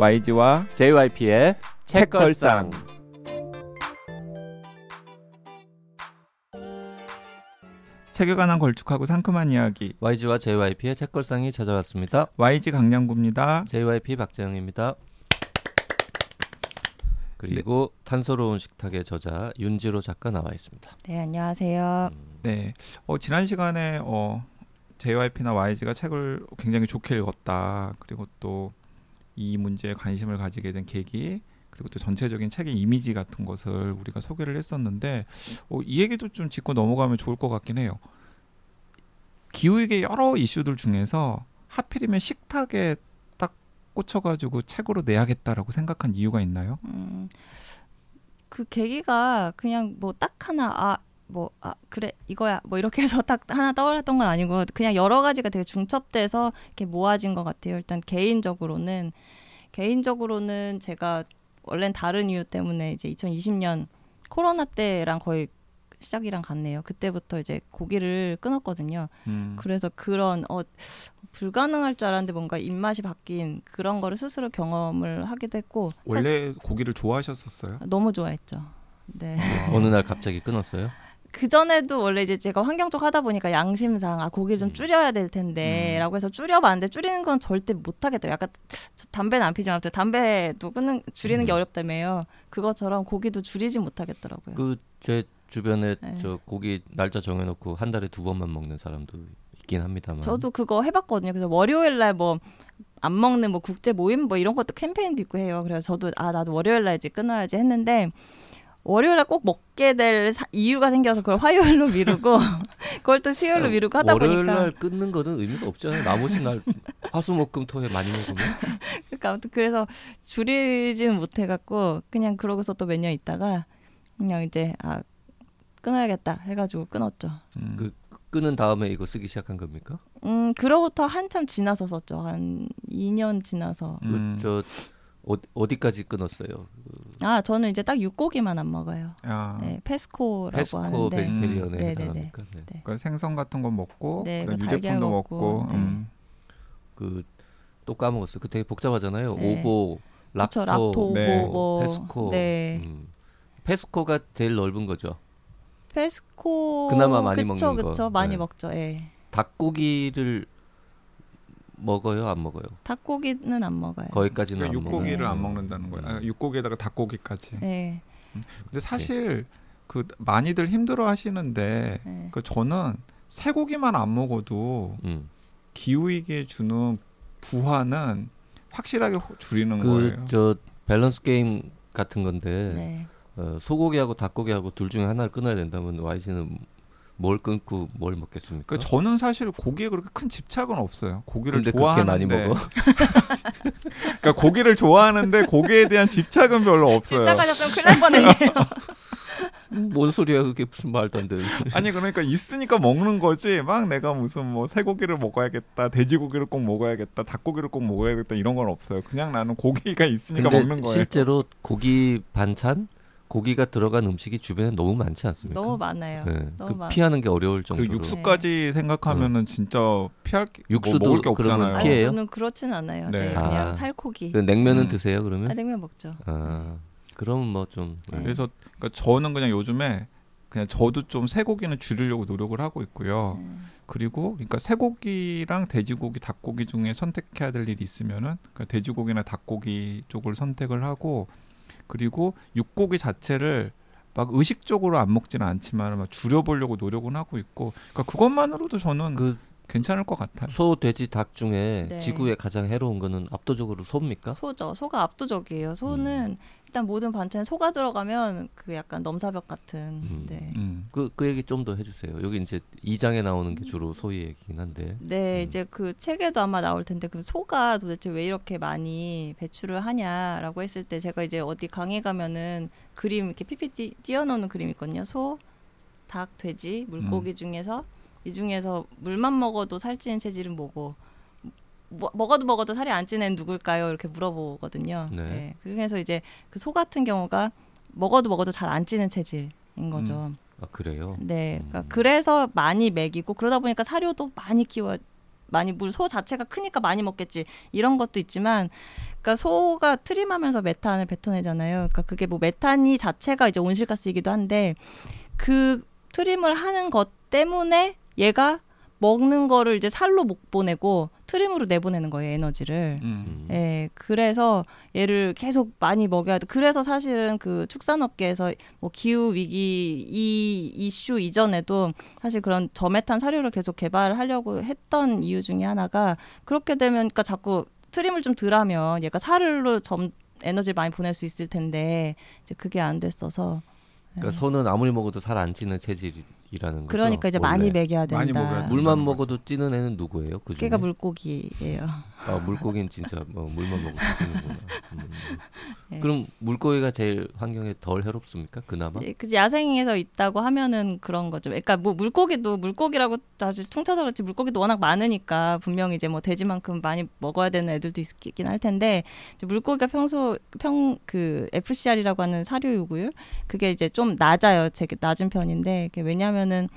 YG와 JYP의 책걸상. 책에 관한 걸쭉하고 상큼한 이야기 YG와 JYP의 책걸상이 찾아왔습니다. YG 강량구입니다. JYP 박재영입니다. 그리고 탄소로운 식탁의 저자 윤지로 작가 나와 있습니다. 네, 안녕하세요. 네, 어, 지난 시간에 어, JYP나 YG가 책을 굉장히 좋게 읽었다. 그리고 또 이 문제에 관심을 가지게 된 계기, 그리고 또 전체적인 책의 이미지 같은 것을 우리가 소개를 했었는데 어, 이 얘기도 좀 짚고 넘어가면 좋을 것 같긴 해요. 기후위기 여러 이슈들 중에서 하필이면 식탁에 딱 꽂혀가지고 책으로 내야겠다라고 생각한 이유가 있나요? 음, 그 계기가 그냥 뭐 딱 하나 아 뭐 아 그래 이거야 뭐 이렇게 해서 딱 하나 떠올랐던 건 아니고 그냥 여러 가지가 되게 중첩돼서 이렇게 모아진 것 같아요. 일단 개인적으로는 개인적으로는 제가 원래는 다른 이유 때문에 이제 2020년 코로나 때랑 거의 시작이랑 같네요. 그때부터 이제 고기를 끊었거든요. 음. 그래서 그런 어 불가능할 줄 알았는데 뭔가 입맛이 바뀐 그런 거를 스스로 경험을 하기도 했고 원래 고기를 좋아하셨었어요? 너무 좋아했죠. 네. 어느 날 갑자기 끊었어요. 그 전에도 원래 이제 제가 환경 쪽 하다 보니까 양심상 아 고기를 좀 음. 줄여야 될 텐데라고 해서 줄여봤는데 줄이는 건 절대 못 하겠더라고요. 약간 저 담배는 안 피지만 담배도 끊는 줄이는 게 음. 어렵다며요. 그것처럼 고기도 줄이지 못하겠더라고요. 그 제 주변에 네. 저 고기 날짜 정해놓고 한 달에 두 번만 먹는 사람도 있긴 합니다만. 저도 그거 해봤거든요. 그래서 월요일 날뭐 안 먹는 뭐 국제 모임 뭐 이런 것도 캠페인도 있고 해요. 그래서 저도 아 나도 월요일 날 이제 끊어야지 했는데 월요일 날꼭 먹게 될 사- 이유가 생겨서 그걸 화요일로 미루고 그걸 또 수요일로 미루고 하다 월요일 보니까 날 끊는 거는 의미가 없잖아요. 나머지 날 화수목금토에 많이 먹으면 그러니까 아무튼 그래서 줄이지는 못해 갖고 그냥 그러고서 또 몇 년 있다가 그냥 이제 아 끊어야겠다 해가지고 끊었죠. 음. 그 끊은 다음에 이거 쓰기 시작한 겁니까? 음 그로부터 한참 지나서 썼죠. 한 2년 지나서. 음. 그 저 어, 어디까지 끊었어요? 아 저는 이제 딱 육고기만 안 먹어요. 야, 네, 페스코라고 페스코 하는데 베지테리언에 음, 네네네. 해당합니까? 네. 그러니까 생선 같은 거 먹고 네, 유제품도 먹고, 먹고, 네. 음. 그또 까먹었어요. 그 되게 복잡하잖아요. 네. 오보, 락토, 그쵸, 락토, 네. 뭐, 페스코. 네, 음. 페스코가 제일 넓은 거죠. 페스코. 그나마 많이 그쵸, 먹는 거. 그쵸, 많이 네. 먹죠. 예. 닭고기를 먹어요, 안 먹어요? 닭고기는 안 먹어요. 거기까지는 그러니까 안 먹어요. 육고기를 안 음. 먹는다는 거야. 아, 육고기에다가 닭고기까지. 네, 근데 사실 그 많이들 힘들어 하시는데 네. 그 저는 쇠고기만 안 먹어도 음. 기후 위기에 주는 부하는 확실하게 호- 줄이는 그 거예요. 저 밸런스 게임 같은 건데 네. 어, 소고기하고 닭고기하고 둘 중에 하나를 끊어야 된다면 YG는 뭘 끊고 뭘 먹겠습니까? 그 저는 사실 고기에 그렇게 큰 집착은 없어요. 고기를 좋아하는데 먹어? 그러니까 고기를 좋아하는데 고기에 대한 집착은 별로 없어요. 진짜가셨으면 큰일 날 뻔했네요. 뭔 소리야 그게 무슨 말도 안 되는 아니 그러니까 있으니까 먹는 거지 막 내가 무슨 뭐 쇠고기를 먹어야겠다 돼지고기를 꼭 먹어야겠다 닭고기를 꼭 먹어야겠다 이런 건 없어요 그냥 나는 고기가 있으니까 근데 먹는 거예요 실제로 고기 반찬 고기가 들어간 음식이 주변에 너무 많지 않습니까? 너무 많아요. 네. 너무 그 많- 피하는 게 어려울 정도로 그 육수까지 생각하면은 진짜 피할 게, 뭐 육수도 먹을 게 없잖아요 아니, 피해요? 저는 그렇진 않아요. 네. 네, 그냥 아. 살코기. 그 냉면은 음. 드세요 아, 그러면? 냉면 먹죠. 아 그러면 뭐좀 네. 그래서 그러니까 저는 그냥 요즘에 그냥 저도 좀 쇠고기는 줄이려고 노력을 하고 있고요 음. 그리고 그러니까 쇠고기랑 돼지고기 닭고기 중에 선택해야 될 일이 있으면은 그러니까 돼지고기나 닭고기 쪽을 선택을 하고 그리고 육고기 자체를 막 의식적으로 안 먹지는 않지만 막 줄여보려고 노력은 하고 있고 그러니까 그것만으로도 저는 그 괜찮을 것 같아요. 소, 돼지, 닭 중에 네. 지구에 가장 해로운 거는 압도적으로 소입니까? 소죠. 소가 압도적이에요. 소는 음. 일단 모든 반찬에 소가 들어가면 그 약간 넘사벽 같은. 음. 네. 음. 그, 그 얘기 좀 더 해주세요. 여기 이제 2장에 나오는 게 주로 소의 얘기긴 한데. 네, 음. 이제 그 책에도 아마 나올 텐데 그 소가 도대체 왜 이렇게 많이 배출을 하냐라고 했을 때 제가 이제 어디 강의 가면은 그림 이렇게 PPT 띄워놓는 그림 있거든요. 소, 닭, 돼지, 물고기 중에서 이 중에서 물만 먹어도 살찌는 체질은 뭐고 뭐, 먹어도 먹어도 살이 안 찌는 누굴까요? 이렇게 물어보거든요. 네. 네. 그 중에서 이제 그 소 같은 경우가 먹어도 먹어도 잘 안 찌는 체질인 거죠. 음. 아 그래요? 네. 그러니까 음. 그래서 많이 먹이고 그러다 보니까 사료도 많이 키워 많이 물 소 자체가 크니까 많이 먹겠지 이런 것도 있지만 그러니까 소가 트림하면서 메탄을 뱉어내잖아요. 그러니까 그게 뭐 메탄이 자체가 이제 온실가스이기도 한데 그 트림을 하는 것 때문에 얘가 먹는 거를 이제 살로 못 보내고 트림으로 내보내는 거예요 에너지를. 음. 음. 예, 그래서 얘를 계속 많이 먹여야 돼. 그래서 사실은 그 축산업계에서 뭐 기후 위기 이 이슈 이전에도 사실 그런 저메탄 사료를 계속 개발하려고 했던 이유 중에 하나가 그렇게 되면 그러니까 자꾸 트림을 좀 덜하면 얘가 살로 점 에너지를 많이 보낼 수 있을 텐데 이제 그게 안 됐어서 그러니까 소는 아무리 먹어도 살 안 찌는 체질이 라는 거죠. 그러니까 이제 원래. 많이 먹여야 된다. 많이. 물만 음. 먹어도 찌는 애는 누구예요? 그 중에? 걔가 물고기예요. 아, 물고기는 진짜 뭐 물만 먹어도 찌는구나. 음. 예. 그럼 물고기가 제일 환경에 덜 해롭습니까? 그나마? 예, 그 야생에서 있다고 하면은 그런 거죠. 그러니까 뭐 물고기도 물고기라고 사실 퉁쳐서 그렇지 물고기도 워낙 많으니까 분명히 이제 뭐 돼지만큼 많이 먹어야 되는 애들도 있긴 할 텐데 물고기가 평소 평 그 FCR이라고 하는 사료 요구율 그게 이제 좀 낮아요. 되게 낮은 편인데 그게 왜냐면은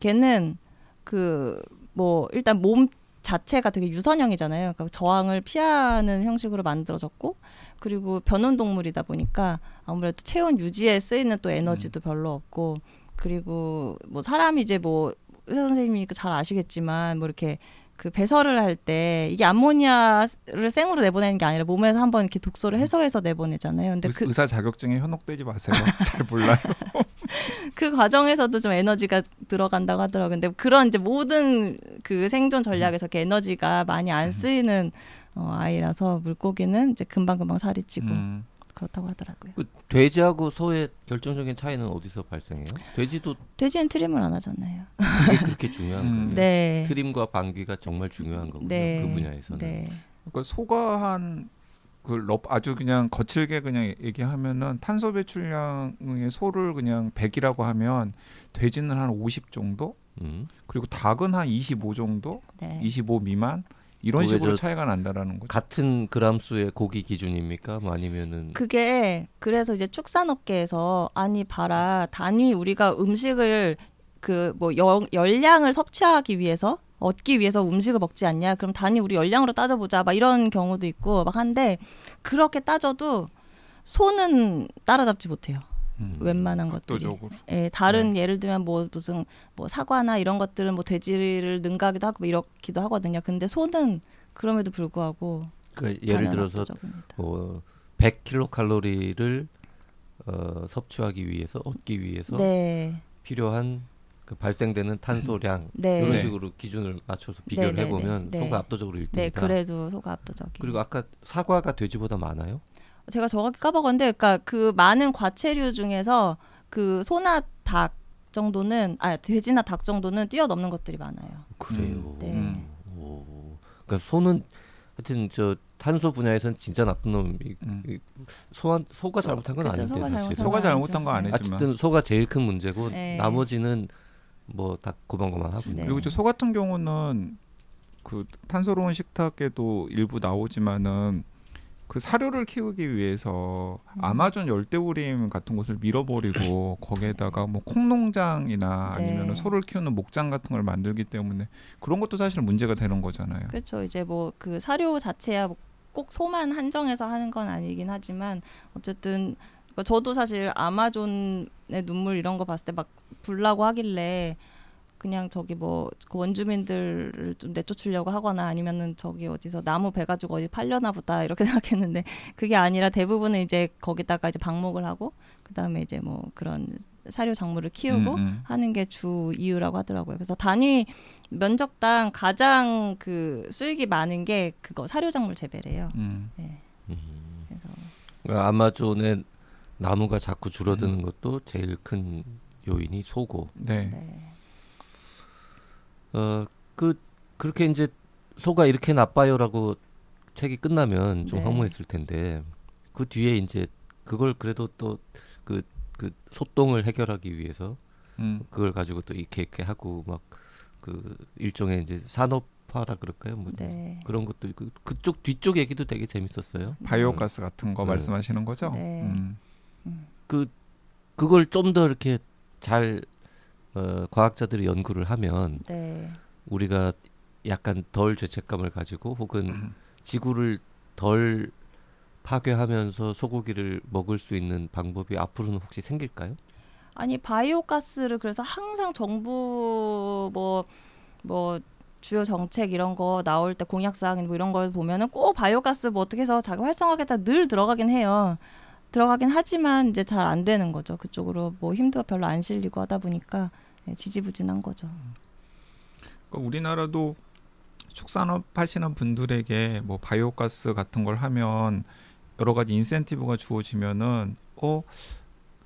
걔는 그 뭐 일단 몸 자체가 되게 유선형이잖아요. 그러니까 저항을 피하는 형식으로 만들어졌고 그리고 변온 동물이다 보니까 아무래도 체온 유지에 쓰이는 또 에너지도 별로 없고 그리고 뭐 사람이 이제 뭐 의사 선생님이니까 잘 아시겠지만 뭐 이렇게 그 배설을 할 때 이게 암모니아를 생으로 내보내는 게 아니라 몸에서 한번 이렇게 독소를 해소해서 내보내잖아요. 근데 의- 그, 의사 자격증에 현혹되지 마세요. 잘 몰라요. 그 과정에서도 좀 에너지가 들어간다고 하더라고요. 근데 그런 이제 모든 그 생존 전략에서 이렇게 에너지가 많이 안 쓰이는 어, 아이라서 물고기는 이제 금방금방 살이 찌고 음. 그렇다고 하더라고요. 그 돼지하고 소의 결정적인 차이는 어디서 발생해요? 돼지도 돼지는 트림을 안 하잖아요. 그게 그렇게 중요한 음. 거예요. 네. 트림과 방귀가 정말 중요한 거군요. 네. 그 분야에서는. 네. 그러니까 소가 한 그 아주 그냥 거칠게 그냥 얘기하면은 탄소 배출량의 소를 그냥 100이라고 하면 돼지는 한 50 정도 음. 그리고 닭은 한 25 정도, 네. 25 미만 이런 식으로 저 차이가 난다라는 거죠. 같은 그람 수의 고기 기준입니까? 뭐 아니면은 그게 그래서 이제 축산업계에서 아니 봐라 단위 우리가 음식을 그 뭐 열량을 섭취하기 위해서 얻기 위해서 음식을 먹지 않냐? 그럼 단위 우리 열량으로 따져보자. 막 이런 경우도 있고 막 한데 그렇게 따져도 소는 따라잡지 못해요. 음. 웬만한 것들이. 예, 다른 예를 들면 뭐 무슨 뭐 사과나 이런 것들은 뭐 돼지를 능가하기도 하고 뭐 이렇기도 하거든요. 근데 소는 그럼에도 불구하고 그 예를 들어서. 뭐 100킬로칼로리를 어, 섭취하기 위해서 얻기 위해서 네, 필요한 그 발생되는 탄소량 네. 이런 네. 식으로 기준을 맞춰서 비교를 네, 네, 해보면 네, 네. 소가 압도적으로 1등이다. 네, 그래도 소가 압도적이. 그리고 아까 사과가 돼지보다 많아요? 제가 정확히 까먹었는데, 그러니까 그 많은 과체류 중에서 그 소나 닭 정도는, 아 돼지나 닭 정도는 뛰어넘는 것들이 많아요. 그래요. 네. 음. 오. 그러니까 소는 하여튼 저 탄소 분야에선 진짜 나쁜 놈. 이- 음. 이 소가 소가 소- 잘못한 건 그쵸, 아닌데 소가 사실. 잘못한 소가 잘못한 거 아니죠. 아니지만 어쨌든 소가 제일 큰 문제고 네. 나머지는 뭐 다 고만고만 하고. 네. 그리고 이제 소 같은 경우는 그 탄소로운 식탁에도 일부 나오지만은 그 사료를 키우기 위해서 음. 아마존 열대우림 같은 곳을 밀어버리고 거기에다가 뭐 콩농장이나 네. 아니면 소를 키우는 목장 같은 걸 만들기 때문에 그런 것도 사실 문제가 되는 거잖아요. 그렇죠. 이제 뭐 그 사료 자체야 뭐꼭 소만 한정해서 하는 건 아니긴 하지만 어쨌든 그러니까 저도 사실 아마존의 눈물 이런 거 봤을 때 막 불나고 하길래 그냥 저기 뭐그 원주민들을 좀 내쫓으려고 하거나 아니면은 저기 어디서 나무 베 가지고 어디 팔려나 보다 이렇게 생각했는데 그게 아니라 대부분은 이제 거기다가 이제 방목을 하고 그다음에 이제 뭐 그런 사료 작물을 키우고 음, 음. 하는 게 주 이유라고 하더라고요. 그래서 단위 면적당 가장 그 수익이 많은 게 그거 사료 작물 재배래요. 음. 네. 음. 그래서 그러니까 아마존의 나무가 자꾸 음. 줄어드는 것도 제일 큰 요인이 소고. 네. 네. 어, 그 그렇게 이제 소가 이렇게 나빠요라고 책이 끝나면 좀 네. 허무했을 텐데 그 뒤에 이제 그걸 그래도 또그그 소똥을 해결하기 위해서 음. 그걸 가지고 또 이렇게 이렇게 하고 막 그 일종의 이제 산업화라 그럴까요? 뭐 네. 그런 것도 있고 그쪽 뒤쪽 얘기도 되게 재밌었어요. 바이오가스 같은 거 네. 말씀하시는 거죠? 네. 음. 그 그걸 좀 더 이렇게 잘 어, 과학자들이 연구를 하면 네. 우리가 약간 덜 죄책감을 가지고 혹은 음. 지구를 덜 파괴하면서 소고기를 먹을 수 있는 방법이 앞으로는 혹시 생길까요? 아니 바이오 가스를 그래서 항상 정부 뭐뭐 주요 정책 이런 거 나올 때 공약 사항 뭐 이런 걸 보면은 꼭 바이오 가스 뭐 어떻게 해서 자기 활성화하겠다 늘 들어가긴 해요. 들어가긴 하지만 이제 잘 안 되는 거죠. 그쪽으로 뭐 힘도 별로 안 실리고 하다 보니까 예, 지지부진한 거죠. 그러니까 우리나라도 축산업 하시는 분들에게 뭐 바이오가스 같은 걸 하면 여러 가지 인센티브가 주어지면은 어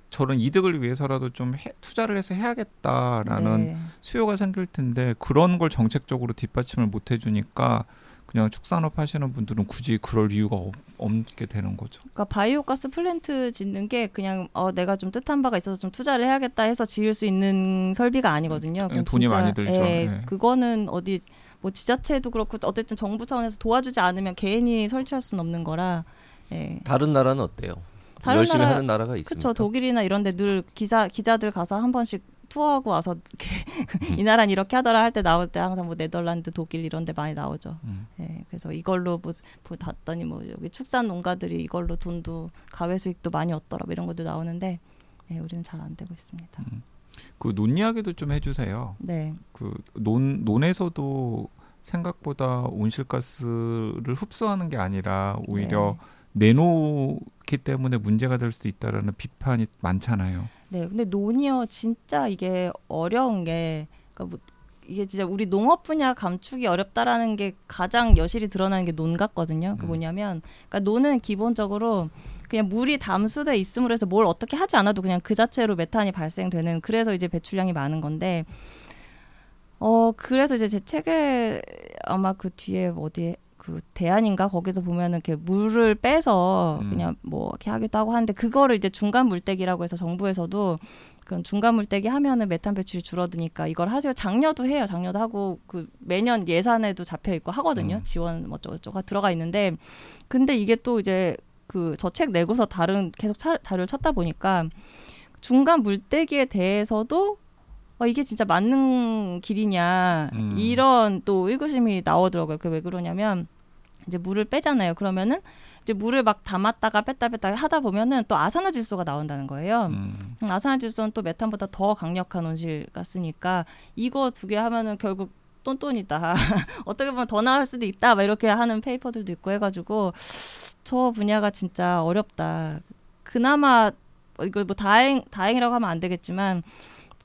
저런 이득을 위해서라도 좀 해- 투자를 해서 해야겠다라는 네. 수요가 생길 텐데 그런 걸 정책적으로 뒷받침을 못 해주니까 그냥 축산업 하시는 분들은 굳이 그럴 이유가 없, 없게 되는 거죠. 그러니까 바이오 가스 플랜트 짓는 게 그냥 어 내가 좀 뜻한 바가 있어서 좀 투자를 해야겠다 해서 지을 수 있는 설비가 아니거든요. 음, 그건 돈이 진짜, 많이 들죠. 예, 네. 그거는 어디 뭐 지자체도 그렇고 어쨌든 정부 차원에서 도와주지 않으면 개인이 설치할 수는 없는 거라. 예. 다른 나라는 어때요? 다른 열심히 나라- 하는 나라가 있습니까? 그쵸 독일이나 이런 데 늘 기자 기자들 가서 한 번씩 투어하고 와서 이렇게 음. 이 나라는 이렇게 하더라 할 때 나올 때 항상 뭐 네덜란드 독일 이런 데 많이 나오죠. 음. 예, 그래서 이걸로 뭐, 뭐 봤더니 뭐 여기 축산 농가들이 이걸로 돈도 가외 수익도 많이 얻더라 뭐 이런 것도 나오는데 예, 우리는 잘 안 되고 있습니다. 그논 이야기도 좀 해주세요. 네, 그논 논에서도 생각보다 온실가스를 흡수하는 게 아니라 오히려 내놓기 때문에 문제가 될 수 있다라는 비판이 많잖아요. 네. 근데 논이요 진짜 이게 어려운 게 그러니까 뭐 이게 진짜 우리 농업 분야 감축이 어렵다라는 게 가장 여실히 드러나는 게 논 같거든요. 그 음. 뭐냐면 그러니까 논은 기본적으로 그냥 물이 담수돼 있음으로 해서 뭘 어떻게 하지 않아도 그냥 그 자체로 메탄이 발생되는 그래서 이제 배출량이 많은 건데 어 그래서 이제 제 책에 아마 그 뒤에 어디에 그 대안인가 거기서 보면은 이렇게 물을 빼서 음. 그냥 뭐 이렇게 하기도 하고 하는데 그거를 이제 중간 물떼기라고 해서 정부에서도 그런 중간 물떼기 하면은 메탄 배출이 줄어드니까 이걸 하세요. 장려도 해요. 장려도 하고 그 매년 예산에도 잡혀 있고 하거든요. 음. 지원 뭐 어쩌고저쩌고 들어가 있는데 근데 이게 또 이제 그 저책 내고서 다른 계속 차, 자료를 찾다 보니까 중간 물떼기에 대해서도 어, 이게 진짜 맞는 길이냐 음. 이런 또 의구심이 나오더라고요. 그 왜 그러냐면 이제 물을 빼잖아요. 그러면은 이제 물을 막 담았다가 뺐다 뺐다 하다 보면은 또 아산화 질소가 나온다는 거예요. 음. 음, 아산화 질소는 또 메탄보다 더 강력한 온실가스니까 이거 두 개 하면은 결국 똔똔이다. 어떻게 보면 더 나을 수도 있다. 막 이렇게 하는 페이퍼들도 있고 해가지고 저 분야가 진짜 어렵다. 그나마 어, 이걸 뭐 다행 다행이라고 하면 안 되겠지만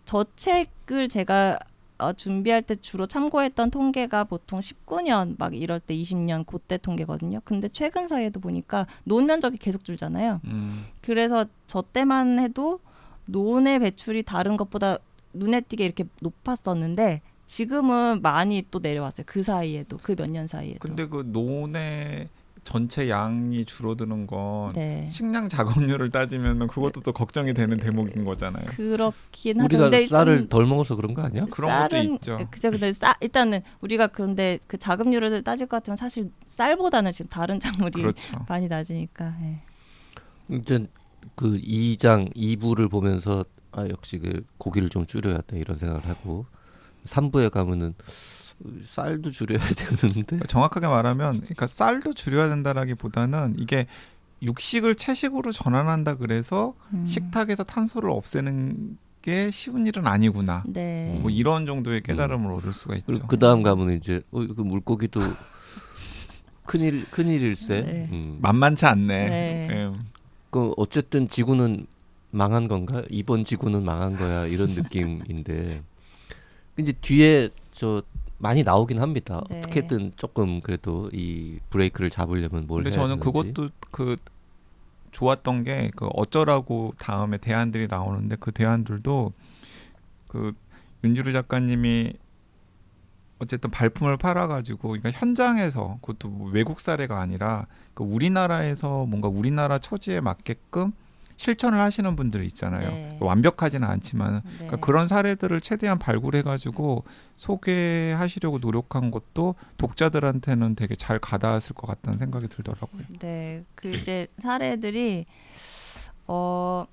저 책을 제가 어, 준비할 때 주로 참고했던 통계가 보통 19년 막 이럴 때 20년 그때 통계거든요. 근데 최근 사이에도 보니까 논 면적이 계속 줄잖아요. 음. 그래서 저 때만 해도 논의 배출이 다른 것보다 눈에 띄게 이렇게 높았었는데 지금은 많이 또 내려왔어요. 그 사이에도 그 몇 년 사이에도. 근데 그 논의 전체 양이 줄어드는 건 네. 식량 작업률을 따지면 그것도 또 걱정이 되는 대목인 거잖아요. 그렇긴 하죠. 우리가 근데 쌀을 덜 먹어서 그런 거 아니야? 그런 것도 쌀은- 있죠. 그죠. 근데 쌀 일단은 우리가 그런데 그 자급률을 따질 것 같으면 사실 쌀보다는 지금 다른 작물이 그렇죠. 많이 낮으니까. 예. 이제 그 2장 2부를 보면서 아 역시 그 고기를 좀 줄여야 돼 이런 생각을 하고 3부에 가면은 쌀도 줄여야 되는데 정확하게 말하면 그러니까 쌀도 줄여야 된다라기보다는 이게 육식을 채식으로 전환한다 그래서 음. 식탁에서 탄소를 없애는 게 쉬운 일은 아니구나. 네. 뭐 이런 정도의 깨달음을 얻을 수가 있죠. 그리고 그 다음 가면 이제 어, 그 물고기도 큰일 큰일일세. 네. 음. 만만치 않네. 네. 예. 그 어쨌든 지구는 망한 건가? 이번 지구는 망한 거야 이런 느낌인데 이제 뒤에 저 많이 나오긴 합니다. 네. 어떻게든 조금 그래도 이 브레이크를 잡으려면 뭘 근데 해야 저는 되는지. 그것도 그 좋았던 게 그 어쩌라고 다음에 대안들이 나오는데 그 대안들도 그 윤주루 작가님이 어쨌든 발품을 팔아가지고 그러니까 현장에서 그것도 뭐 외국 사례가 아니라 그 우리나라에서 뭔가 우리나라 처지에 맞게끔 실천을 하시는 분들 있잖아요. 네. 완벽하지는 않지만 네. 그러니까 그런 사례들을 최대한 발굴해가지고 소개하시려고 노력한 것도 독자들한테는 되게 잘 가닿았을 것 같다는 생각이 들더라고요. 네, 그 이제 사례들이 어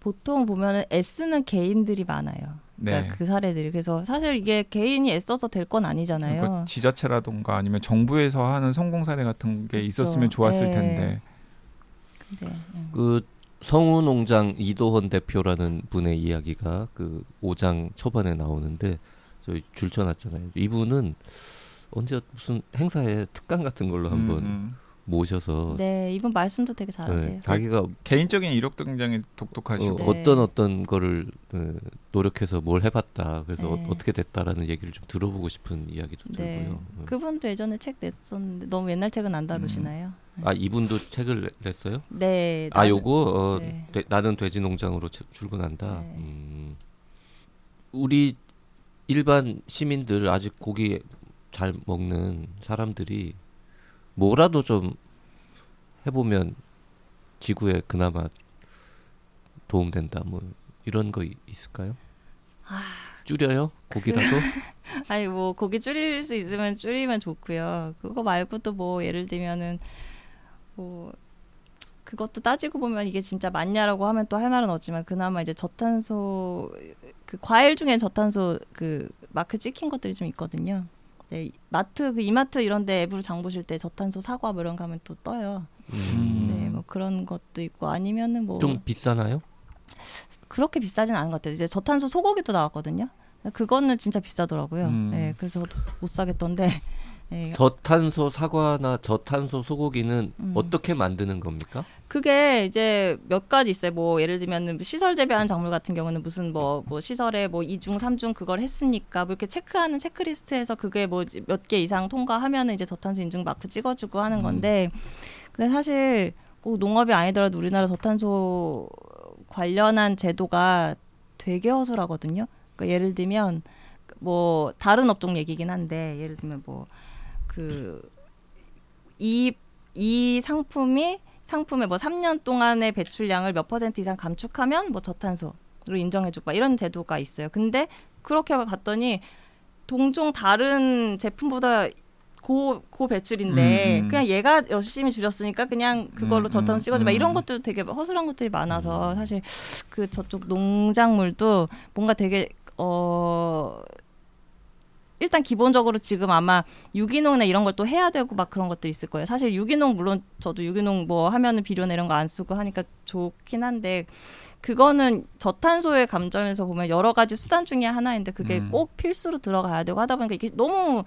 보통 보면은 애쓰는 개인들이 많아요. 그러니까 네. 그 사례들이 그래서 사실 이게 개인이 애써서 될 건 아니잖아요. 그러니까 지자체라든가 아니면 정부에서 하는 성공 사례 같은 게 그쵸. 있었으면 좋았을 네. 텐데. 음. 그 성우농장 이도헌 대표라는 분의 이야기가 그 5장 초반에 나오는데 저희 줄쳐놨잖아요. 이분은 언제 무슨 행사에 특강 같은 걸로 한번 음, 음. 모셔서 네 이분 말씀도 되게 네, 잘하세요. 자기가 개인적인 이력도 굉장히 독특하시고. 어, 네. 떤 어떤 거를 어, 노력해서 뭘 해봤다. 그래서 네. 어, 떻게 됐다라는 얘기를 좀 들어보고 싶은 이야기도 네. 들고요. 어. 그분도 예전에 책 냈었는데 너무 옛날 책은 안 다루시나요? 아 이분도 책을 내- 냈어요? 네. 아 나는- 요거 어, 네. 돼- 나는 돼지 농장으로 체- 출근한다. 네. 음, 우리 일반 시민들 아직 고기 잘 먹는 사람들이 뭐라도 좀 해보면 지구에 그나마 도움된다. 뭐 이런 거 이- 있을까요? 아, 줄여요 고기라도? 아니 뭐 고기 줄일 수 있으면 줄이면 좋고요. 그거 말고도 뭐 예를 들면은 뭐 그것도 따지고 보면 이게 진짜 맞냐라고 하면 또 할 말은 없지만 그나마 이제 저탄소 그 과일 중에 저탄소 그 마크 찍힌 것들이 좀 있거든요. 네, 마트 그 이마트 이런데 앱으로 장 보실 때 저탄소 사과 뭐 이런 거 하면 또 떠요. 음, 네, 뭐 그런 것도 있고 아니면은 뭐 좀 비싸나요? 그렇게 비싸진 않은 것 같아요. 이제 저탄소 소고기도 나왔거든요. 그거는 진짜 비싸더라고요. 음. 네, 그래서 못 사겠던데. 네, 저탄소 사과나 저탄소 소고기는 음. 어떻게 만드는 겁니까? 그게 이제 몇 가지 있어요. 뭐 예를 들면 시설 재배하는 작물 같은 경우는 무슨 뭐뭐 시설에 뭐 이중 삼중 그걸 했으니까 뭐 이렇게 체크하는 체크리스트에서 그게 뭐 몇 개 이상 통과하면은 이제 저탄소 인증 마크 찍어주고 하는 음. 건데 근데 사실 꼭 농업이 아니더라도 우리나라 저탄소 관련한 제도가 되게 허술하거든요. 그러니까 예를 들면 뭐 다른 업종 얘기긴 한데 예를 들면 뭐 그 이 이 상품이 상품의 뭐 3년 동안의 배출량을 몇 퍼센트 이상 감축하면 뭐 저탄소로 인정해주고 막 이런 제도가 있어요. 근데 그렇게 봤더니 동종 다른 제품보다 고, 고 배출인데 음, 음. 그냥 얘가 열심히 줄였으니까 그냥 그걸로 음, 저탄소 음, 찍어줘 막 음. 이런 것도 되게 허술한 것들이 많아서 음. 사실 그 저쪽 농작물도 뭔가 되게 어 일단 기본적으로 지금 아마 유기농이나 이런 걸 또 해야 되고 막 그런 것들이 있을 거예요. 사실 유기농 물론 저도 유기농 뭐 하면은 비료나 이런 거 안 쓰고 하니까 좋긴 한데 그거는 저탄소의 감점에서 보면 여러 가지 수단 중에 하나인데 그게 음. 꼭 필수로 들어가야 되고 하다 보니까 이게 너무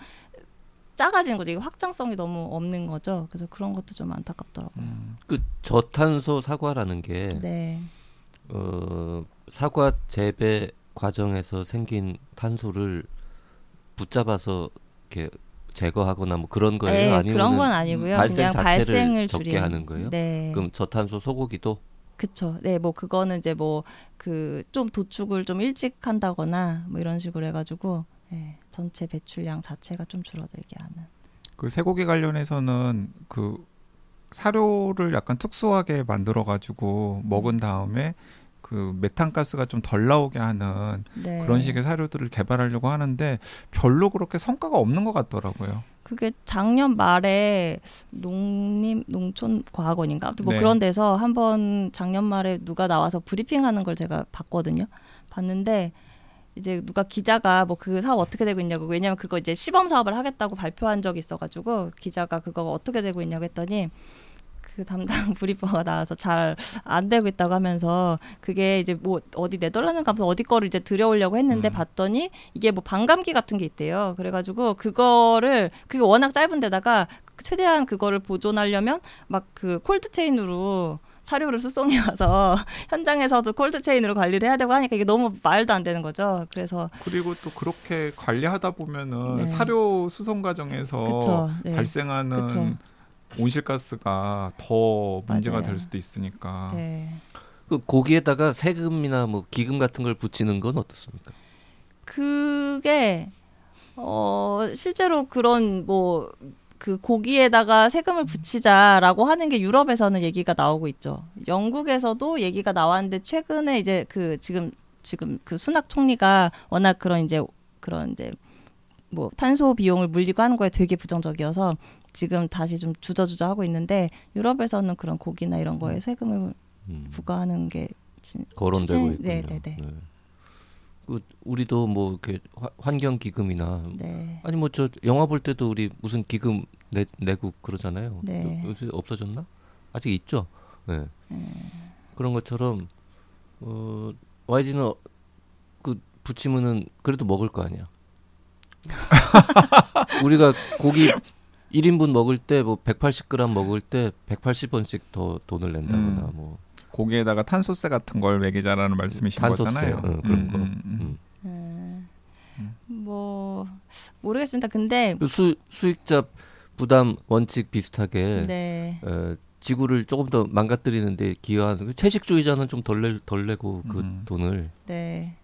작아지는 거죠. 이게 확장성이 너무 없는 거죠. 그래서 그런 것도 좀 안타깝더라고요. 음. 그 저탄소 사과라는 게 네. 어, 사과 재배 과정에서 생긴 탄소를 붙잡아서 이렇게 제거하거나 뭐 그런 거예요? 네, 아니면 그런 건 아니고요. 발생 그냥 자체를 발생을 적게 줄이는. 하는 거예요? 네. 그럼 저탄소 소고기도 그쵸. 네, 뭐 그거는 이제 뭐 그 좀 도축을 좀 일찍 한다거나 뭐 이런 식으로 해가지고 예, 전체 배출량 자체가 좀 줄어들게 하는. 그 쇠고기 관련해서는 그 사료를 약간 특수하게 만들어 가지고 먹은 다음에 그 메탄가스가 좀 덜 나오게 하는 네. 그런 식의 사료들을 개발하려고 하는데 별로 그렇게 성과가 없는 것 같더라고요. 그게 작년 말에 농림 농촌 과학원인가 아무튼 뭐 네. 그런 데서 한번 작년 말에 누가 나와서 브리핑하는 걸 제가 봤거든요. 봤는데 이제 누가 기자가 뭐 그 사업 어떻게 되고 있냐고 왜냐면 그거 이제 시범 사업을 하겠다고 발표한 적이 있어가지고 기자가 그거가 어떻게 되고 있냐고 했더니 그 담당 briefer가 나와서 잘 안 되고 있다고 하면서 그게 이제 뭐 어디 네덜란드 가서 어디 거를 이제 들여오려고 했는데 음. 봤더니 이게 뭐 반감기 같은 게 있대요. 그래가지고 그거를 그게 워낙 짧은 데다가 최대한 그거를 보존하려면 막 그 콜드 체인으로 사료를 수송해 와서 현장에서도 콜드 체인으로 관리를 해야 되고 하니까 이게 너무 말도 안 되는 거죠. 그래서 그리고 또 그렇게 관리하다 보면은 네. 사료 수송 과정에서 그쵸. 네. 발생하는 그쵸. 온실가스가 더 문제가 맞아요. 될 수도 있으니까. 네. 그 고기에다가 세금이나 뭐 기금 같은 걸 붙이는 건 어떻습니까? 그게 어 실제로 그런 뭐 그 고기에다가 세금을 붙이자라고 하는 게 유럽에서는 얘기가 나오고 있죠. 영국에서도 얘기가 나왔는데 최근에 이제 그 지금 지금 그 수낙 총리가 워낙 그런 이제 그런 이제 뭐 탄소 비용을 물리고 하는 거에 되게 부정적이어서 지금 다시 좀 주저주저 하고 있는데 유럽에서는 그런 고기나 이런 거에 세금을 음, 부과하는 게 진, 거론되고 추진- 있군요. 네, 네, 네. 그 우리도 뭐 이렇게 화- 환경 기금이나 네. 아니 뭐 저 영화 볼 때도 우리 무슨 기금 내, 내고 그러잖아요. 네. 요, 요새 없어졌나? 아직 있죠. 네. 음. 그런 것처럼 어 YG는 어, 그 부치면은 그래도 먹을 거 아니야. 우리가 고기 1인분 먹을 때 뭐 180g 먹을 때 180원씩 더 돈을 낸다거나 음. 뭐 고기에다가 탄소세 같은 걸 매기자라는 말씀이신 탄소세, 거잖아요. 응, 그런 거. 음, 음. 음. 음. 음. 뭐 모르겠습니다. 근데 그수 수익자 부담 원칙 비슷하게 네. 어, 지구를 조금 더 망가뜨리는데 기여하는 그 채식주의자는 좀덜 내, 덜 내고 그 음. 돈을 네.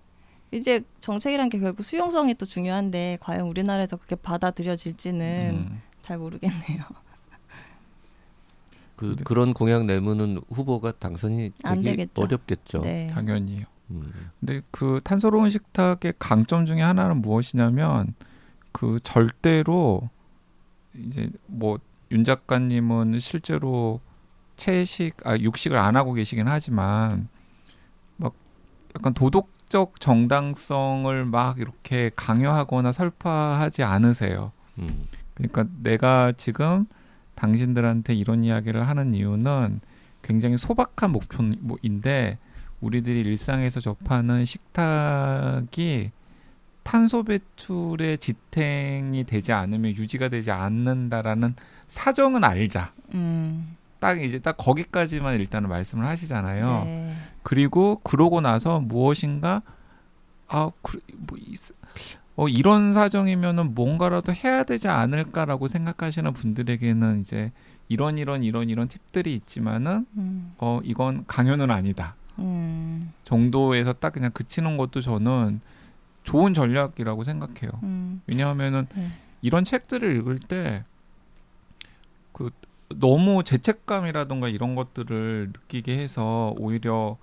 이제 정책이란 게 결국 수용성이 또 중요한데 과연 우리나라에서 그렇게 받아들여질지는 음. 잘 모르겠네요. 그 그런 공약 내면은 후보가 당선이 안 되기. 어렵겠죠. 네. 당연히요. 음. 근데 그 탄소로운 식탁의 강점 중에 하나는 무엇이냐면 그 절대로 이제 뭐 윤 작가님은 실제로 채식 아 육식을 안 하고 계시긴 하지만 막 약간 도덕적 정당성을 막 이렇게 강요하거나 설파하지 않으세요. 음. 그러니까 내가 지금 당신들한테 이런 이야기를 하는 이유는 굉장히 소박한 목표인데 우리들이 일상에서 접하는 식탁이 탄소 배출의 지탱이 되지 않으면 유지가 되지 않는다라는 사정은 알자. 음. 딱 이제 딱 거기까지만 일단은 말씀을 하시잖아요. 네. 그리고 그러고 나서 무엇인가 아, 그, 뭐 이, 어, 이런 사정이면은 뭔가라도 해야 되지 않을까라고 생각하시는 분들에게는 이제 이런 이런 이런 이런 팁들이 있지만은 음. 어 이건 강요는 아니다 음. 정도에서 딱 그냥 그치는 것도 저는 좋은 전략이라고 생각해요. 음. 왜냐하면은 네. 이런 책들을 읽을 때 그 너무 죄책감이라던가 이런 것들을 느끼게 해서 오히려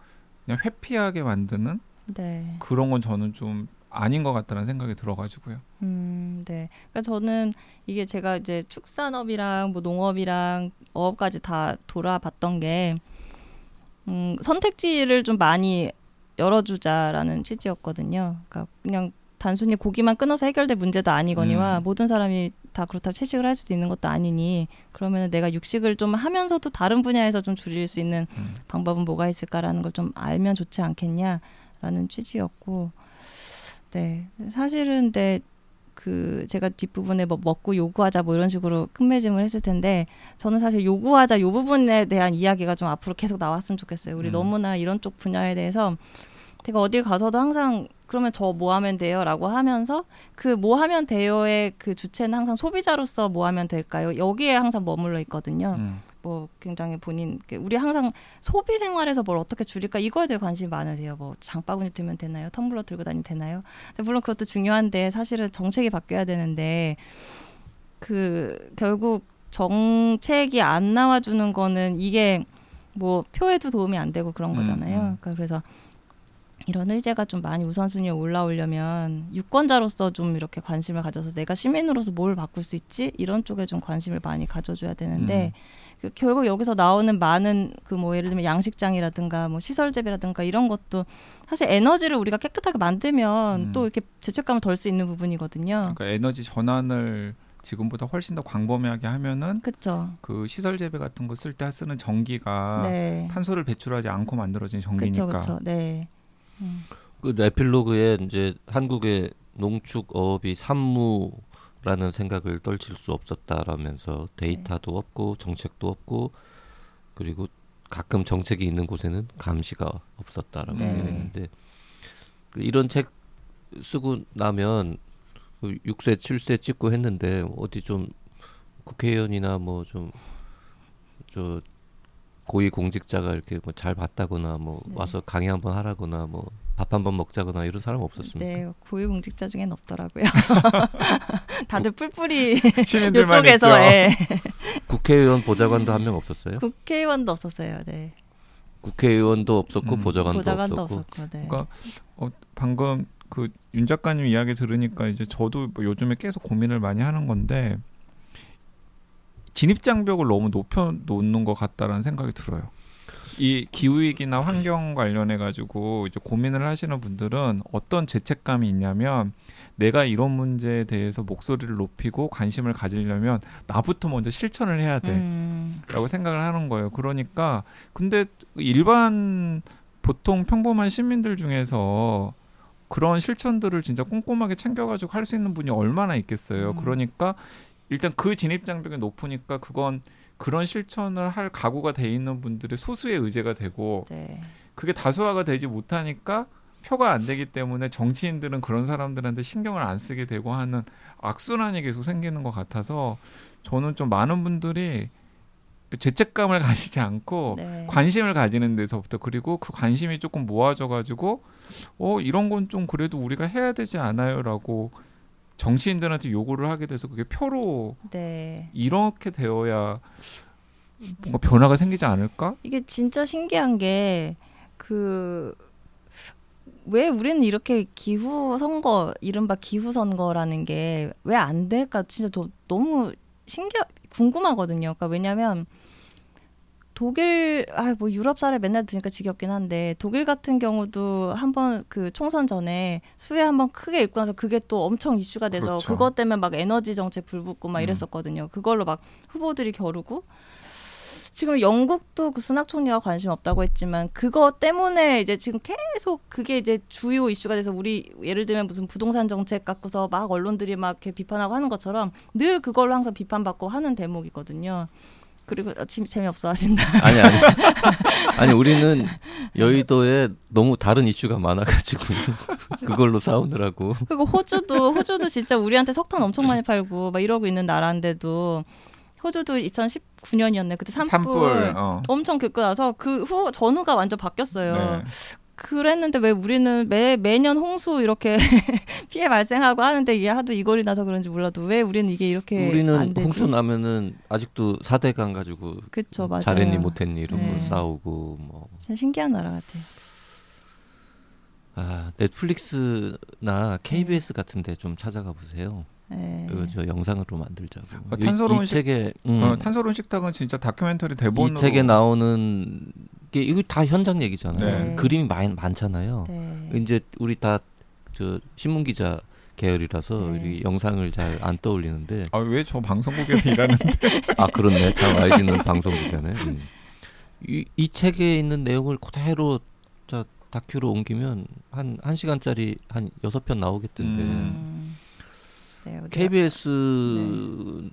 그냥 회피하게 만드는 네. 그런 건 저는 좀 아닌 것 같다는 생각이 들어가지고요. 음, 네. 그러니까 저는 이게 제가 이제 축산업이랑 뭐 농업이랑 어업까지 다 돌아봤던 게 음, 선택지를 좀 많이 열어주자라는 취지였거든요. 그러니까 그냥 단순히 고기만 끊어서 해결될 문제도 아니거니와 음. 모든 사람이 다 그렇다고 채식을 할 수도 있는 것도 아니니 그러면 내가 육식을 좀 하면서도 다른 분야에서 좀 줄일 수 있는 음. 방법은 뭐가 있을까라는 걸 좀 알면 좋지 않겠냐라는 취지였고 네. 사실은 근데 그 제가 뒷부분에 뭐 먹고 요구하자 뭐 이런 식으로 끝맺음을 했을 텐데 저는 사실 요구하자 요 부분에 대한 이야기가 좀 앞으로 계속 나왔으면 좋겠어요. 우리 음. 너무나 이런 쪽 분야에 대해서 제가 어딜 가서도 항상 그러면 저 뭐 하면 돼요 라고 하면서 그 뭐 하면 돼요의 그 주체는 항상 소비자로서 뭐 하면 될까요? 여기에 항상 머물러 있거든요. 음. 뭐 굉장히 본인 우리 항상 소비 생활에서 뭘 어떻게 줄일까 이거에 대해 관심이 많으세요. 뭐 장바구니 들면 되나요? 텀블러 들고 다니면 되나요? 근데 물론 그것도 중요한데 사실은 정책이 바뀌어야 되는데 그 결국 정책이 안 나와주는 거는 이게 뭐 표에도 도움이 안 되고 그런 음, 거잖아요. 음. 그러니까 그래서 이런 의제가 좀 많이 우선순위에 올라오려면 유권자로서 좀 이렇게 관심을 가져서 내가 시민으로서 뭘 바꿀 수 있지 이런 쪽에 좀 관심을 많이 가져줘야 되는데 그 결국 여기서 나오는 많은 그 뭐 예를 들면 양식장이라든가 뭐 시설 재배라든가 이런 것도 사실 에너지를 우리가 깨끗하게 만들면 음. 또 이렇게 죄책감을 덜 수 있는 부분이거든요. 그러니까 에너지 전환을 지금보다 훨씬 더 광범위하게 하면은 그렇죠. 그 시설 재배 같은 거 쓸 때 쓰는 전기가 네. 탄소를 배출하지 않고 만들어진 전기니까. 그렇죠. 네. 음. 그 에필로그에 이제 한국의 농축 어업이 산무라는 생각을 떨칠 수 없었다라면서 데이터도 없고 정책도 없고 그리고 가끔 정책이 있는 곳에는 감시가 없었다라고 네. 되어 있는데 그 이런 책 쓰고 나면 그 6세, 7세 찍고 했는데 어디 좀 국회의원이나 뭐 좀 저 고위 공직자가 이렇게 뭐 잘 봤다거나 뭐 네. 와서 강의 한번 하라거나 뭐 밥 한번 먹자거나 이런 사람 없었습니까? 네, 고위 공직자 중엔 없더라고요. 다들 뿔뿔이 시민들만 이쪽에서 있죠. 예. 국회의원 보좌관도 한 명 없었어요? 국회의원도 없었어요. 네. 국회의원도 없었고 음. 보좌관도, 보좌관도 없었고 없었고. 네. 그러니까 어, 방금 그 윤 작가님 이야기 들으니까 이제 저도 뭐 요즘에 계속 고민을 많이 하는 건데 진입 장벽을 너무 높여 놓는 것 같다라는 생각이 들어요. 이 기후 위기나 환경 관련해 가지고 이제 고민을 하시는 분들은 어떤 죄책감이 있냐면 내가 이런 문제에 대해서 목소리를 높이고 관심을 가지려면 나부터 먼저 실천을 해야 돼. 음, 라고 생각을 하는 거예요. 그러니까 근데 일반 보통 평범한 시민들 중에서 그런 실천들을 진짜 꼼꼼하게 챙겨가지고 할 수 있는 분이 얼마나 있겠어요. 음. 그러니까 일단 그 진입 장벽이 높으니까 그건 그런 실천을 할 각오가 돼 있는 분들의 소수의 의제가 되고 네. 그게 다수화가 되지 못하니까 표가 안 되기 때문에 정치인들은 그런 사람들한테 신경을 안 쓰게 되고 하는 악순환이 계속 생기는 것 같아서 저는 좀 많은 분들이 죄책감을 가지지 않고 네. 관심을 가지는 데서부터 그리고 그 관심이 조금 모아져 가지고 어 이런 건 좀 그래도 우리가 해야 되지 않아요라고 정치인들한테 요구를 하게 돼서 그게 표로 네. 이렇게 되어야 뭔가 변화가 생기지 않을까? 이게 진짜 신기한 게 그 왜 우리는 이렇게 기후 선거 이른바 기후 선거라는 게 왜 안 될까 진짜 도, 너무 신기 궁금하거든요. 그러니까 왜냐하면 독일 아 뭐 유럽 사례 맨날 드니까 지겹긴 한데 독일 같은 경우도 한번 그 총선 전에 수해 한번 크게 입고 나서 그게 또 엄청 이슈가 돼서 그렇죠. 그것 때문에 막 에너지 정책 불붙고 막 음. 이랬었거든요. 그걸로 막 후보들이 겨루고 지금 영국도 그 수낙 총리가 관심 없다고 했지만 그거 때문에 이제 지금 계속 그게 이제 주요 이슈가 돼서 우리 예를 들면 무슨 부동산 정책 갖고서 막 언론들이 막 이렇게 비판하고 하는 것처럼 늘 그걸로 항상 비판받고 하는 대목이거든요. 그리고 어, 지- 재미없어 하신다. 아니 아니 아니 우리는 여의도에 너무 다른 이슈가 많아가지고 그걸로 싸우느라고 그리고 호주도 호주도 진짜 우리한테 석탄 엄청 많이 팔고 막 이러고 있는 나라인데도 호주도 2019년이었네. 그때 산불, 산불. 어. 엄청 겪고 나서 그 후 전후가 완전 바뀌었어요. 네. 그랬는데 왜 우리는 매 매년 홍수 이렇게 피해 발생하고 하는데 이게 하도 이골이 나서 그런지 몰라도 왜 우리는 이게 이렇게 안 우리는 되지? 홍수 나면은 아직도 사대강 가지고 그쵸 맞아요. 잘했니 못했니 이런 네. 거 싸우고 뭐 진짜 신기한 나라 같아요. 아, 넷플릭스나 KBS 같은데 좀 찾아가 보세요. 네. 이거 저 영상으로 만들자고. 어, 이- 탄소로운 이, 식- 책에 음, 어, 탄소로운 식탁은 진짜 다큐멘터리 대본으로 이 책에 나오는 게 이거 다 현장 얘기잖아요. 네. 그림이 많, 많잖아요. 네. 이제 우리 다 저 신문 기자 계열이라서 네. 이 영상을 잘 안 떠올리는데 아 왜 저 방송국에서 일하는데 아 그렇네 참 YG는 방송 기자네. 음. 이, 이 책에 있는 내용을 그대로 저 다큐로 옮기면 한 한 시간짜리 한 여섯 편 나오겠던데. 음. 음. 네, 어디가- KBS나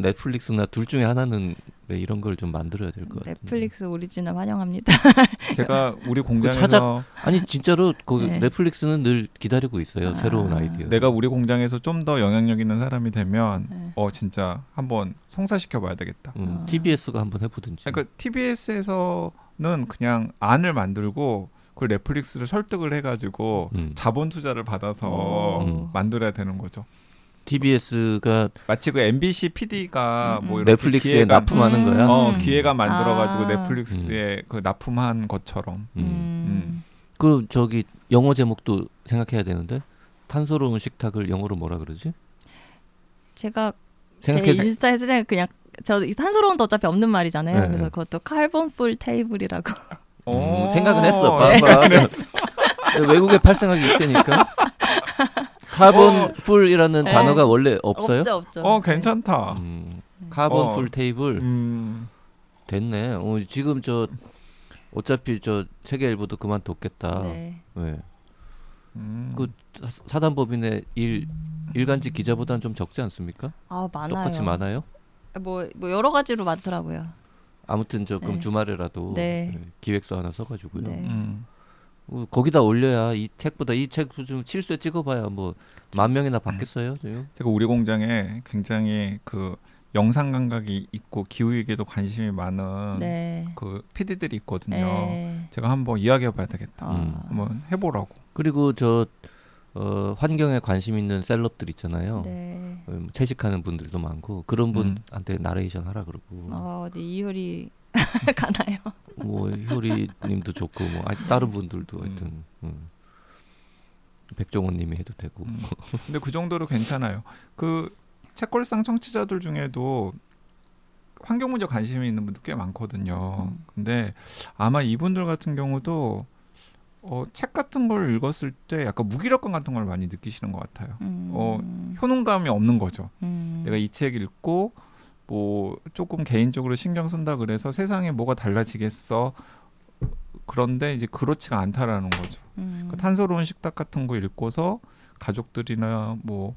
넷플릭스나 둘 중에 하나는 네, 이런 걸 좀 만들어야 될 것 같아요. 넷플릭스 오리지널 환영합니다. 제가 우리 공장에서 찾아- 아니 진짜로 거기 네. 넷플릭스는 늘 기다리고 있어요. 아. 새로운 아이디어. 내가 우리 공장에서 좀 더 영향력 있는 사람이 되면 네. 어 진짜 한번 성사시켜 봐야 되겠다. 음, 아. TBS가 한번 해 보든지. 그러니까 TBS에서는 그냥 안을 만들고 그걸 넷플릭스를 설득을 해 가지고 음. 자본 투자를 받아서 음. 만들어야 되는 거죠. TBS가 마치 그 MBC PD가 음, 뭐 음. 이렇게 넷플릭스에 기획안, 납품하는 거야. 어 음. 기획안 만들어가지고 아. 넷플릭스에 그 납품한 것처럼. 음. 음. 그 저기 영어 제목도 생각해야 되는데 탄소로운 식탁을 영어로 뭐라 그러지? 제가 제 생각해 인스타에서 그냥 그냥 저 탄소로운 도 어차피 없는 말이잖아요. 네. 그래서 그것도 carbonful table이라고. 어. 음, 생각은 했어. 네. 봐봐. 외국에 발생하기 있다니까. carbonful이라는 네. 단어가 원래 없어요? 없죠, 없죠. 어 괜찮다. 음, 카본 어. ful table 음. 됐네. 어, 지금 저 어차피 저 세계 일보도 그만뒀겠다. 네. 네. 음. 그 사- 사단법인의 일 일간지 기자보다는 좀 적지 않습니까? 아 많아요. 똑같이 많아요? 뭐, 뭐 여러 가지로 많더라고요. 아무튼 저 그럼 네. 주말에라도 네. 네, 기획서 하나 써가지고요. 네. 음. 어, 거기다 올려야 이 책보다 이 책 좀 칠수에 찍어봐야 뭐 만 명이나 받겠어요, 지금? 제가 우리 공장에 굉장히 그 영상 감각이 있고 기후위기에도 관심이 많은 네. 그 PD들이 있거든요. 네. 제가 한번 이야기해봐야 되겠다. 아. 음. 한번 해보라고. 그리고 저 어, 환경에 관심 있는 셀럽들 있잖아요. 네. 어, 채식하는 분들도 많고 그런 음. 분한테 나레이션 하라 그러고 어, 네, 이효리 가나요? 뭐 효리님도 좋고 뭐 아, 다른 분들도 음. 하여튼 음. 백종원님이 해도 되고 음. 근데 그 정도로 괜찮아요. 그 책걸상 청취자들 중에도 환경 문제 관심이 있는 분들 꽤 많거든요. 음. 근데 아마 이분들 같은 경우도 어, 책 같은 걸 읽었을 때 약간 무기력감 같은 걸 많이 느끼시는 것 같아요. 음. 어, 효능감이 없는 거죠. 음. 내가 이 책 읽고 뭐 조금 개인적으로 신경 쓴다 그래서 세상에 뭐가 달라지겠어. 그런데 이제 그렇지가 않다라는 거죠. 음. 그 탄소로운 식탁 같은 거 읽고서 가족들이나 뭐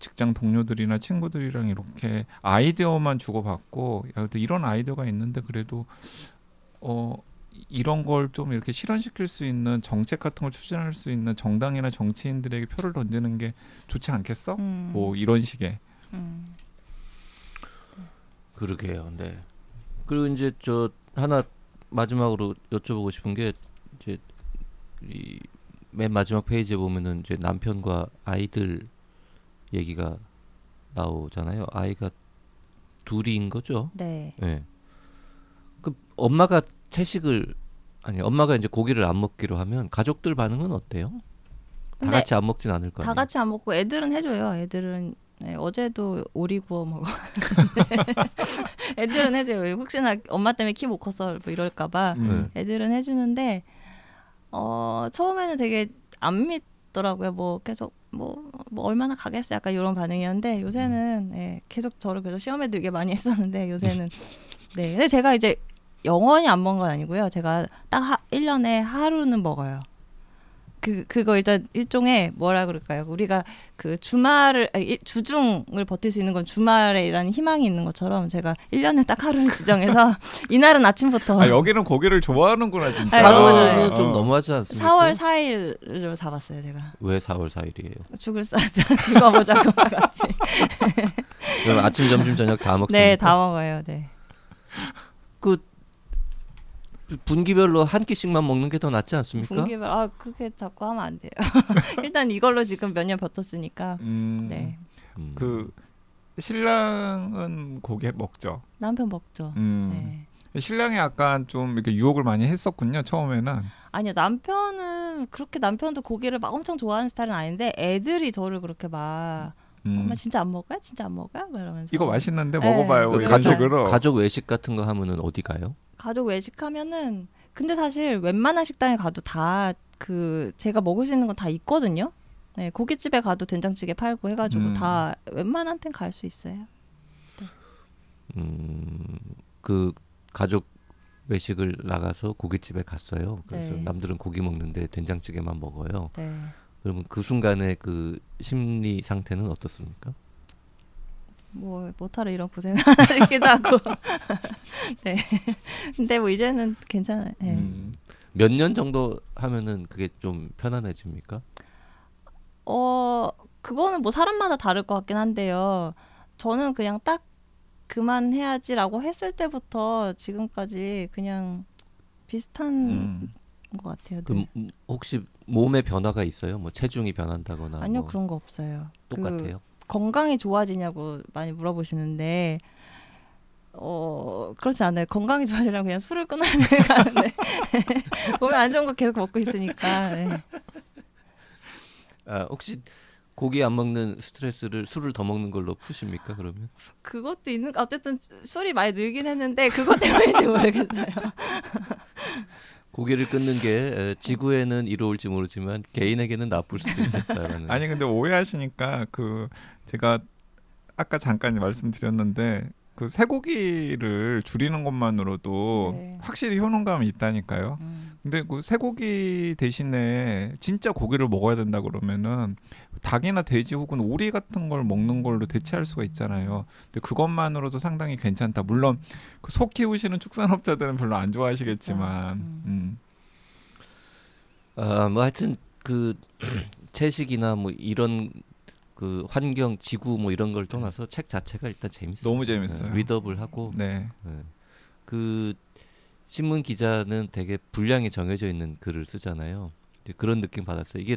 직장 동료들이나 친구들이랑 이렇게 아이디어만 주고받고 야, 근데 이런 아이디어가 있는데 그래도 어 이런 걸 좀 이렇게 실현시킬 수 있는 정책 같은 걸 추진할 수 있는 정당이나 정치인들에게 표를 던지는 게 좋지 않겠어? 음. 뭐 이런 식의 음. 그러게요. 네. 그리고 이제 저 하나 마지막으로 여쭤보고 싶은 게 이제 이 맨 마지막 페이지에 보면은 이제 남편과 아이들 얘기가 나오잖아요. 아이가 둘인 거죠. 네. 예. 그 엄마가 채식을 아니 엄마가 이제 고기를 안 먹기로 하면 가족들 반응은 어때요? 다 같이 안 먹진 않을 거 아니에요. 다 같이 안 먹고 애들은 해줘요. 애들은 네, 어제도 오리 구워 먹어. 애들은 해줘요. 혹시나 엄마 때문에 키못 컸어 뭐 이럴까봐 음. 애들은 해주는데 어 처음에는 되게 안 믿더라고요. 뭐 계속 뭐, 뭐 얼마나 가겠어 약간 이런 반응이었는데 요새는 예, 계속 저를 계속 시험에 들게 많이 했었는데 요새는 네. 근데 제가 이제 영원히 안 먹은 건 아니고요. 제가 딱 하, 1년에 하루는 먹어요. 그 그거 일단 일종의 뭐라 그럴까요? 우리가 그 주말을 아니, 일- 주중을 버틸 수 있는 건 주말에라는 희망이 있는 것처럼 제가 1년에 딱 하루를 지정해서 이날은 아침부터 아 여기는 고기를 좋아하는구나 진짜. 맞아요. 하루는 좀 어. 너무하지 않습니까? 4월 4일로 잡았어요, 제가. 왜 4월 4일이에요? 죽을 싸자 죽어보자고 같이. 그럼 아침, 점심, 저녁 다 먹습니까? 네, 다 먹어요. 네. 그 분기별로 한 끼씩만 먹는 게 더 낫지 않습니까? 분기별 아 그렇게 자꾸 하면 안 돼요. 일단 이걸로 지금 몇 년 버텼으니까. 음, 네. 음. 그 신랑은 고기 먹죠. 남편 먹죠. 음. 네. 신랑이 약간 좀 이렇게 유혹을 많이 했었군요 처음에는. 아니요 남편은 그렇게 남편도 고기를 막 엄청 좋아하는 스타일은 아닌데 애들이 저를 그렇게 막 음. 엄마 진짜 안 먹어요? 진짜 안 먹어요? 막 이러면서 이거 맛있는데 네. 먹어봐요 그 이런 가족, 식으로. 가족 외식 같은 거 하면은 어디 가요? 가족 외식하면은 근데 사실 웬만한 식당에 가도 다 그 제가 먹을 수 있는 건 다 있거든요. 네, 고깃집에 가도 된장찌개 팔고 해가지고 음. 다 웬만한 데는 갈수 있어요. 음, 그 가족 외식을 나가서 고깃집에 갔어요. 그래서 네. 남들은 고기 먹는데 된장찌개만 먹어요. 네. 그러면 그 순간의 그 심리 상태는 어떻습니까? 뭐 못하러 이런 고생을 하나 싶기도 하고. 네. 근데 뭐 이제는 괜찮아요. 네. 음. 몇년 정도 하면은 그게 좀 편안해집니까? 어 그거는 뭐 사람마다 다를 것 같긴 한데요. 저는 그냥 딱 그만해야지라고 했을 때부터 지금까지 그냥 비슷한 음. 것 같아요. 그 네. 음, 혹시 몸에 변화가 있어요? 뭐 체중이 변한다거나 아니요 뭐 그런 거 없어요. 그 똑같아요. 건강이 좋아지냐고 많이 물어보시는데 어 그렇지 않아요. 건강이 좋아지려면 그냥 술을 끊어야 되는데 몸에 안 좋은 거 계속 먹고 있으니까. 네. 아, 혹시 고기 안 먹는 스트레스를 술을 더 먹는 걸로 푸십니까? 그러면 그것도 있는 어쨌든 술이 많이 늘긴 했는데 그것 때문인지 모르겠어요. 고기를 끊는 게 에, 지구에는 이로울지 모르지만 개인에게는 나쁠 수도 있겠다라는. 아니 근데 오해하시니까 그 제가 아까 잠깐 말씀드렸는데 그 쇠고기를 줄이는 것만으로도 네. 확실히 효능감이 있다니까요. 음. 근데 그 쇠고기 대신에 진짜 고기를 먹어야 된다 그러면은 닭이나 돼지 혹은 오리 같은 걸 먹는 걸로 대체할 수가 있잖아요. 근데 그것만으로도 상당히 괜찮다. 물론 그 소 키우시는 축산업자들은 별로 안 좋아하시겠지만, 음. 음. 아, 뭐 하여튼 그 채식이나 뭐 이런 그 환경, 지구 뭐 이런 걸 떠나서 책 자체가 일단 재밌어요. 너무 재밌어요. 네, 리더블 하고 네, 네. 그 신문 기자는 되게 분량이 정해져 있는 글을 쓰잖아요. 그런 느낌 받았어요. 이게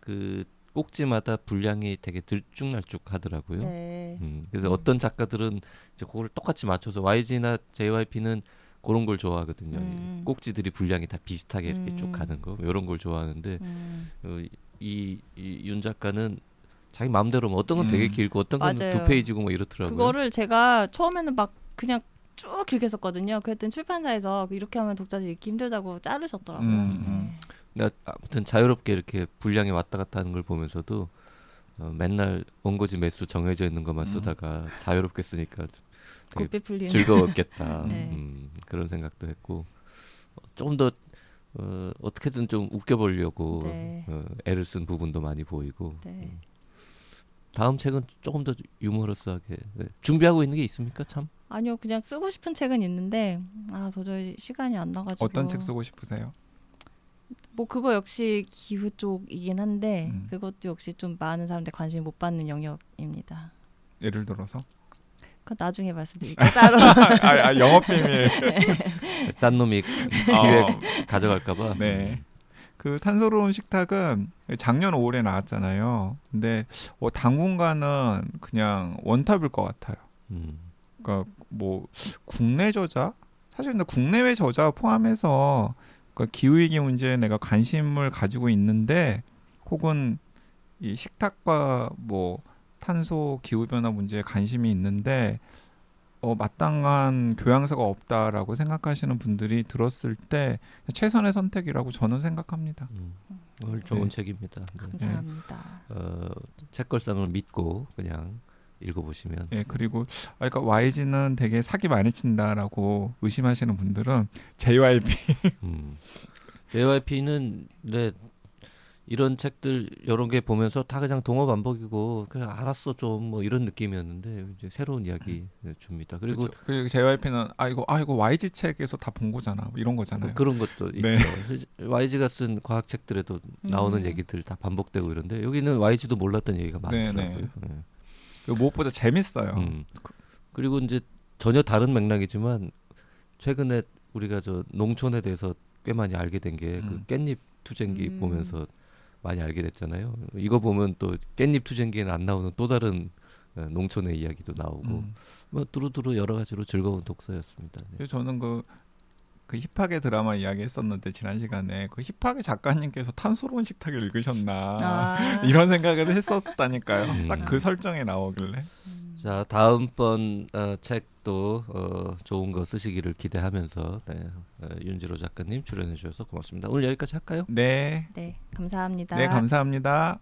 그 꼭지마다 분량이 되게 들쭉날쭉 하더라고요. 네. 음, 그래서 음. 어떤 작가들은 이제 그걸 똑같이 맞춰서 YG나 JYP는 그런 걸 좋아하거든요. 음. 꼭지들이 분량이 다 비슷하게 이렇게 쭉 음. 가는 거 이런 걸 좋아하는데 음. 어, 이, 이윤 작가는 자기 마음대로 뭐 어떤 건 되게 음. 길고 어떤 건 두. 페이지고 뭐 이렇더라고요. 그거를 제가 처음에는 막 그냥 쭉 길게 썼거든요. 그랬더니 출판사에서 이렇게 하면 독자들 읽기 힘들다고 자르셨더라고요. 음, 네. 나 아무튼 자유롭게 이렇게 분량이 왔다 갔다 하는 걸 보면서도 어, 맨날 원고지 매수 정해져 있는 것만 음. 쓰다가 자유롭게 쓰니까 되게 곱빼 풀리는. 즐거웠겠다 네. 음, 그런 생각도 했고 어, 조금 더 어, 어떻게든 좀 웃겨보려고 네. 어, 애를 쓴 부분도 많이 보이고 네. 음. 다음 책은 조금 더 유머러스하게 네. 준비하고 있는 게 있습니까 참? 아니요, 그냥 쓰고 싶은 책은 있는데 아 도저히 시간이 안 나가지고. 어떤 책 쓰고 싶으세요? 뭐 그거 역시 기후 쪽이긴 한데 음. 그것도 역시 좀 많은 사람들 관심 못 받는 영역입니다. 예를 들어서 그건 나중에 말씀드릴게요. 따로. 아, 아, 영업 비밀. 싼 놈이 기획 가져갈까봐. 네. 그 탄소로운 식탁은 작년 5월에 나왔잖아요. 근데 어, 당분간은 그냥 원탑일 것 같아요. 음. 그러니까 뭐 국내 저자 사실 근데 국내외 저자 포함해서 그 기후위기 문제에 내가 관심을 가지고 있는데 혹은 이 식탁과 뭐 탄소 기후 변화 문제에 관심이 있는데 어, 마땅한 교양서가 없다라고 생각하시는 분들이 들었을 때 최선의 선택이라고 저는 생각합니다. 음. 오늘 좋은 네. 책입니다. 네. 감사합니다. 어, 책걸상을 믿고 그냥 읽어보시면 예, 그리고 아, 그러니까 YG는 되게 사기 많이 친다라고 의심하시는 분들은 JYP 음. JYP는 네 이런 책들 여러 개 보면서 다 그냥 동어 반복이고 그냥 알았어 좀 뭐 이런 느낌이었는데 이제 새로운 이야기 네, 줍니다. 그리고 그리고 그리고 JYP는 아 이거 아 이거 YG 책에서 다 본 거잖아 뭐 이런 거잖아요. 그런 것도 네. 있죠. YG가 쓴 과학 책들에도 나오는 음. 얘기들 다 반복되고 이런데 여기는 YG도 몰랐던 얘기가 네, 많더라고요. 네. 네. 그리고 무엇보다 재밌어요. 음. 그리고 이제 전혀 다른 맥락이지만 최근에 우리가 저 농촌에 대해서 꽤 많이 알게 된 게그 음. 깻잎 투쟁기 음. 보면서 많이 알게 됐잖아요. 이거 보면 또 깻잎 투쟁기에는 안 나오는 또 다른 어, 농촌의 이야기도 나오고 음. 뭐 두루두루 여러 가지로 즐거운 독서였습니다. 네. 저는 그, 그 힙하게 드라마 이야기 했었는데 지난 시간에 그 힙하게 작가님께서 탄소로운 식탁을 읽으셨나 아. 이런 생각을 했었다니까요. 음. 딱그 설정에 나오길래. 음. 자 다음번 어, 책 도 어, 좋은 거 쓰시기를 기대하면서 네, 어, 윤지로 작가님 출연해 주셔서 고맙습니다. 오늘 여기까지 할까요? 네, 네, 감사합니다. 네 감사합니다.